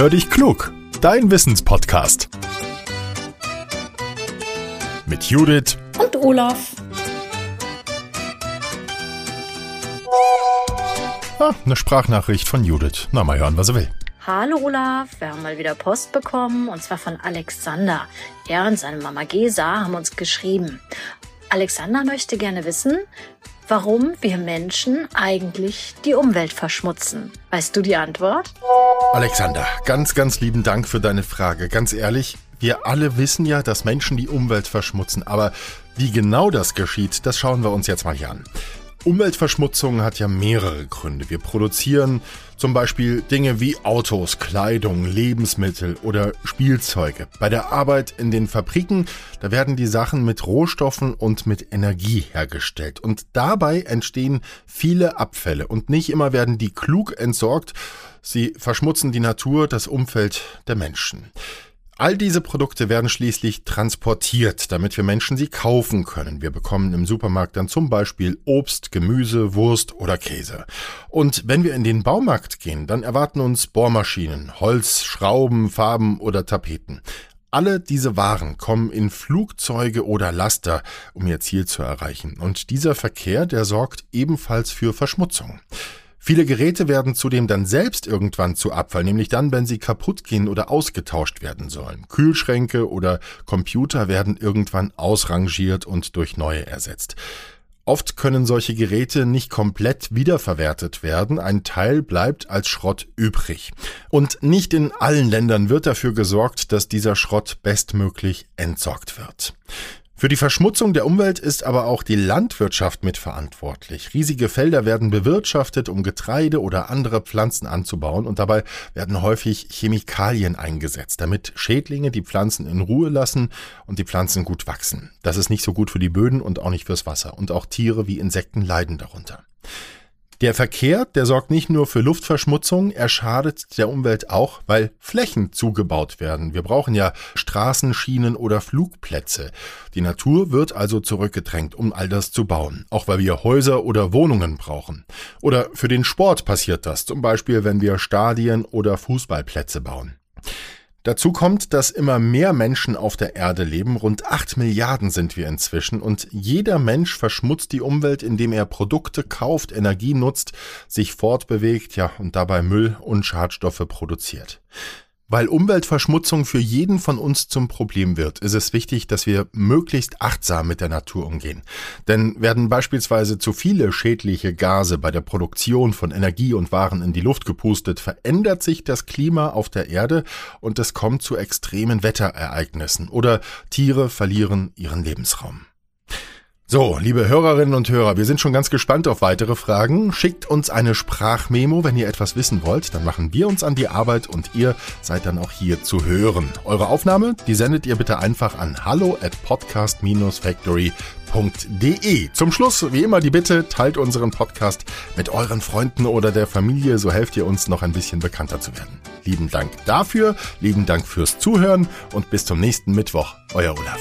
Hör dich klug, dein Wissenspodcast. Mit Judith und Olaf. Ah, eine Sprachnachricht von Judith. Na, mal hören, was er will. Hallo Olaf, wir haben mal wieder Post bekommen und zwar von Alexander. Er und seine Mama Gesa haben uns geschrieben. Alexander möchte gerne wissen, warum wir Menschen eigentlich die Umwelt verschmutzen. Weißt du die Antwort? Alexander, ganz, ganz lieben Dank für deine Frage. Ganz ehrlich, wir alle wissen ja, dass Menschen die Umwelt verschmutzen, aber wie genau das geschieht, das schauen wir uns jetzt mal hier an. Umweltverschmutzung hat ja mehrere Gründe. Wir produzieren zum Beispiel Dinge wie Autos, Kleidung, Lebensmittel oder Spielzeuge. Bei der Arbeit in den Fabriken, da werden die Sachen mit Rohstoffen und mit Energie hergestellt. Und dabei entstehen viele Abfälle. Und nicht immer werden die klug entsorgt. Sie verschmutzen die Natur, das Umfeld der Menschen. All diese Produkte werden schließlich transportiert, damit wir Menschen sie kaufen können. Wir bekommen im Supermarkt dann zum Beispiel Obst, Gemüse, Wurst oder Käse. Und wenn wir in den Baumarkt gehen, dann erwarten uns Bohrmaschinen, Holz, Schrauben, Farben oder Tapeten. Alle diese Waren kommen in Flugzeuge oder Laster, um ihr Ziel zu erreichen. Und dieser Verkehr, der sorgt ebenfalls für Verschmutzung. Viele Geräte werden zudem dann selbst irgendwann zu Abfall, nämlich dann, wenn sie kaputt gehen oder ausgetauscht werden sollen. Kühlschränke oder Computer werden irgendwann ausrangiert und durch neue ersetzt. Oft können solche Geräte nicht komplett wiederverwertet werden, ein Teil bleibt als Schrott übrig. Und nicht in allen Ländern wird dafür gesorgt, dass dieser Schrott bestmöglich entsorgt wird. Für die Verschmutzung der Umwelt ist aber auch die Landwirtschaft mitverantwortlich. Riesige Felder werden bewirtschaftet, um Getreide oder andere Pflanzen anzubauen und dabei werden häufig Chemikalien eingesetzt, damit Schädlinge die Pflanzen in Ruhe lassen und die Pflanzen gut wachsen. Das ist nicht so gut für die Böden und auch nicht fürs Wasser und auch Tiere wie Insekten leiden darunter. Der Verkehr, der sorgt nicht nur für Luftverschmutzung, er schadet der Umwelt auch, weil Flächen zugebaut werden. Wir brauchen ja Straßen, Schienen oder Flugplätze. Die Natur wird also zurückgedrängt, um all das zu bauen, auch weil wir Häuser oder Wohnungen brauchen. Oder für den Sport passiert das, zum Beispiel wenn wir Stadien oder Fußballplätze bauen. Dazu kommt, dass immer mehr Menschen auf der Erde leben. Rund acht Milliarden sind wir inzwischen. Und jeder Mensch verschmutzt die Umwelt, indem er Produkte kauft, Energie nutzt, sich fortbewegt, ja, und dabei Müll und Schadstoffe produziert. Weil Umweltverschmutzung für jeden von uns zum Problem wird, ist es wichtig, dass wir möglichst achtsam mit der Natur umgehen. Denn werden beispielsweise zu viele schädliche Gase bei der Produktion von Energie und Waren in die Luft gepustet, verändert sich das Klima auf der Erde und es kommt zu extremen Wetterereignissen oder Tiere verlieren ihren Lebensraum. So, liebe Hörerinnen und Hörer, wir sind schon ganz gespannt auf weitere Fragen. Schickt uns eine Sprachmemo, wenn ihr etwas wissen wollt. Dann machen wir uns an die Arbeit und ihr seid dann auch hier zu hören. Eure Aufnahme, die sendet ihr bitte einfach an hallo at podcast-factory.de. Zum Schluss, wie immer, die Bitte, teilt unseren Podcast mit euren Freunden oder der Familie, so helft ihr uns noch ein bisschen bekannter zu werden. Lieben Dank dafür, lieben Dank fürs Zuhören und bis zum nächsten Mittwoch. Euer Olaf.